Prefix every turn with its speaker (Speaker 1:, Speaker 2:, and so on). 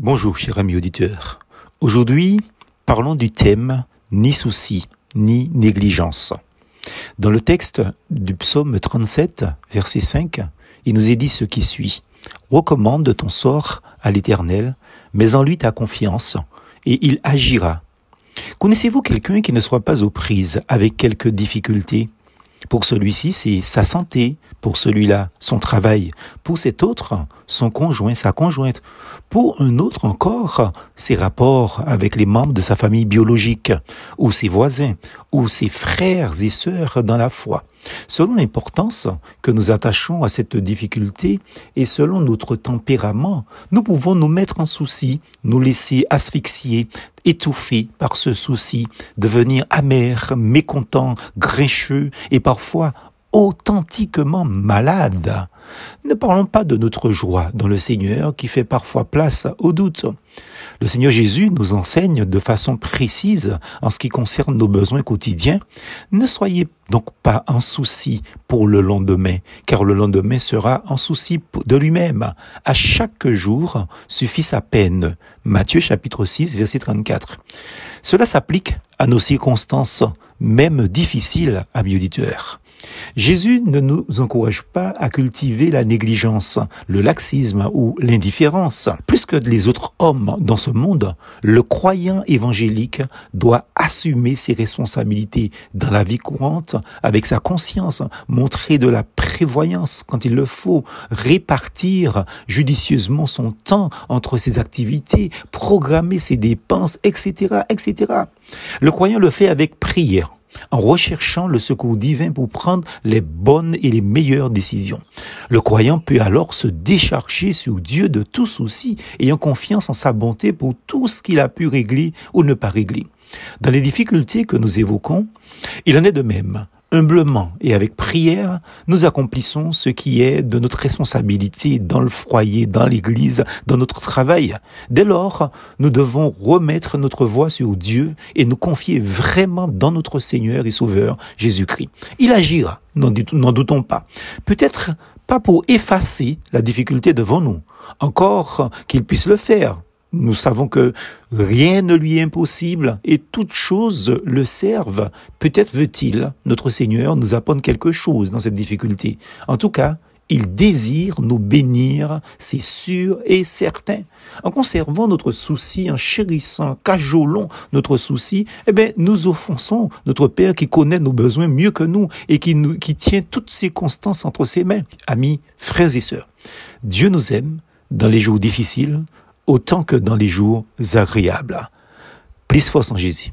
Speaker 1: Bonjour, cher ami auditeur. Aujourd'hui, parlons du thème ni souci, ni négligence. Dans le texte du psaume 37, verset 5, il nous est dit ce qui suit. Recommande ton sort à l'Éternel, mets en lui ta confiance, et il agira. Connaissez-vous quelqu'un qui ne soit pas aux prises avec quelques difficultés? Pour celui-ci, c'est sa santé. Pour celui-là, son travail. Pour cet autre, son conjoint, sa conjointe. Pour un autre encore, ses rapports avec les membres de sa famille biologique, ou ses voisins, ou ses frères et sœurs dans la foi. Selon l'importance que nous attachons à cette difficulté et selon notre tempérament, nous pouvons nous mettre en souci, nous laisser asphyxier, étouffer par ce souci, devenir amer, mécontent, grincheux et parfois authentiquement malade. Ne parlons pas de notre joie dans le Seigneur qui fait parfois place au doute. Le Seigneur Jésus nous enseigne de façon précise en ce qui concerne nos besoins quotidiens. Ne soyez donc pas en souci pour le lendemain, car le lendemain sera en souci de lui-même. À chaque jour suffit sa peine. Matthieu chapitre 6 verset 34. Cela s'applique à nos circonstances, même difficiles, amis auditeurs. Jésus ne nous encourage pas à cultiver la négligence, le laxisme ou l'indifférence. Plus que les autres hommes dans ce monde, le croyant évangélique doit assumer ses responsabilités dans la vie courante avec sa conscience, montrer de la prévoyance quand il le faut, répartir judicieusement son temps entre ses activités, programmer ses dépenses, etc., etc. Le croyant le fait avec prière en recherchant le secours divin pour prendre les bonnes et les meilleures décisions. Le croyant peut alors se décharger sur Dieu de tout souci, ayant confiance en sa bonté pour tout ce qu'il a pu régler ou ne pas régler. Dans les difficultés que nous évoquons, il en est de même humblement et avec prière, nous accomplissons ce qui est de notre responsabilité dans le foyer, dans l'église, dans notre travail. Dès lors, nous devons remettre notre voix sur Dieu et nous confier vraiment dans notre Seigneur et Sauveur Jésus-Christ. Il agira, n'en doutons pas. Peut-être pas pour effacer la difficulté devant nous, encore qu'il puisse le faire, nous savons que rien ne lui est impossible et toutes choses le servent. Peut-être veut-il, notre Seigneur, nous apprendre quelque chose dans cette difficulté. En tout cas, il désire nous bénir, c'est sûr et certain. En conservant notre souci, en chérissant, cajolons notre souci, eh bien, nous offensons notre Père qui connaît nos besoins mieux que nous et qui, nous, qui tient toutes ses constances entre ses mains. Amis, frères et sœurs, Dieu nous aime dans les jours difficiles, autant que dans les jours agréables. Plus force en Jésus.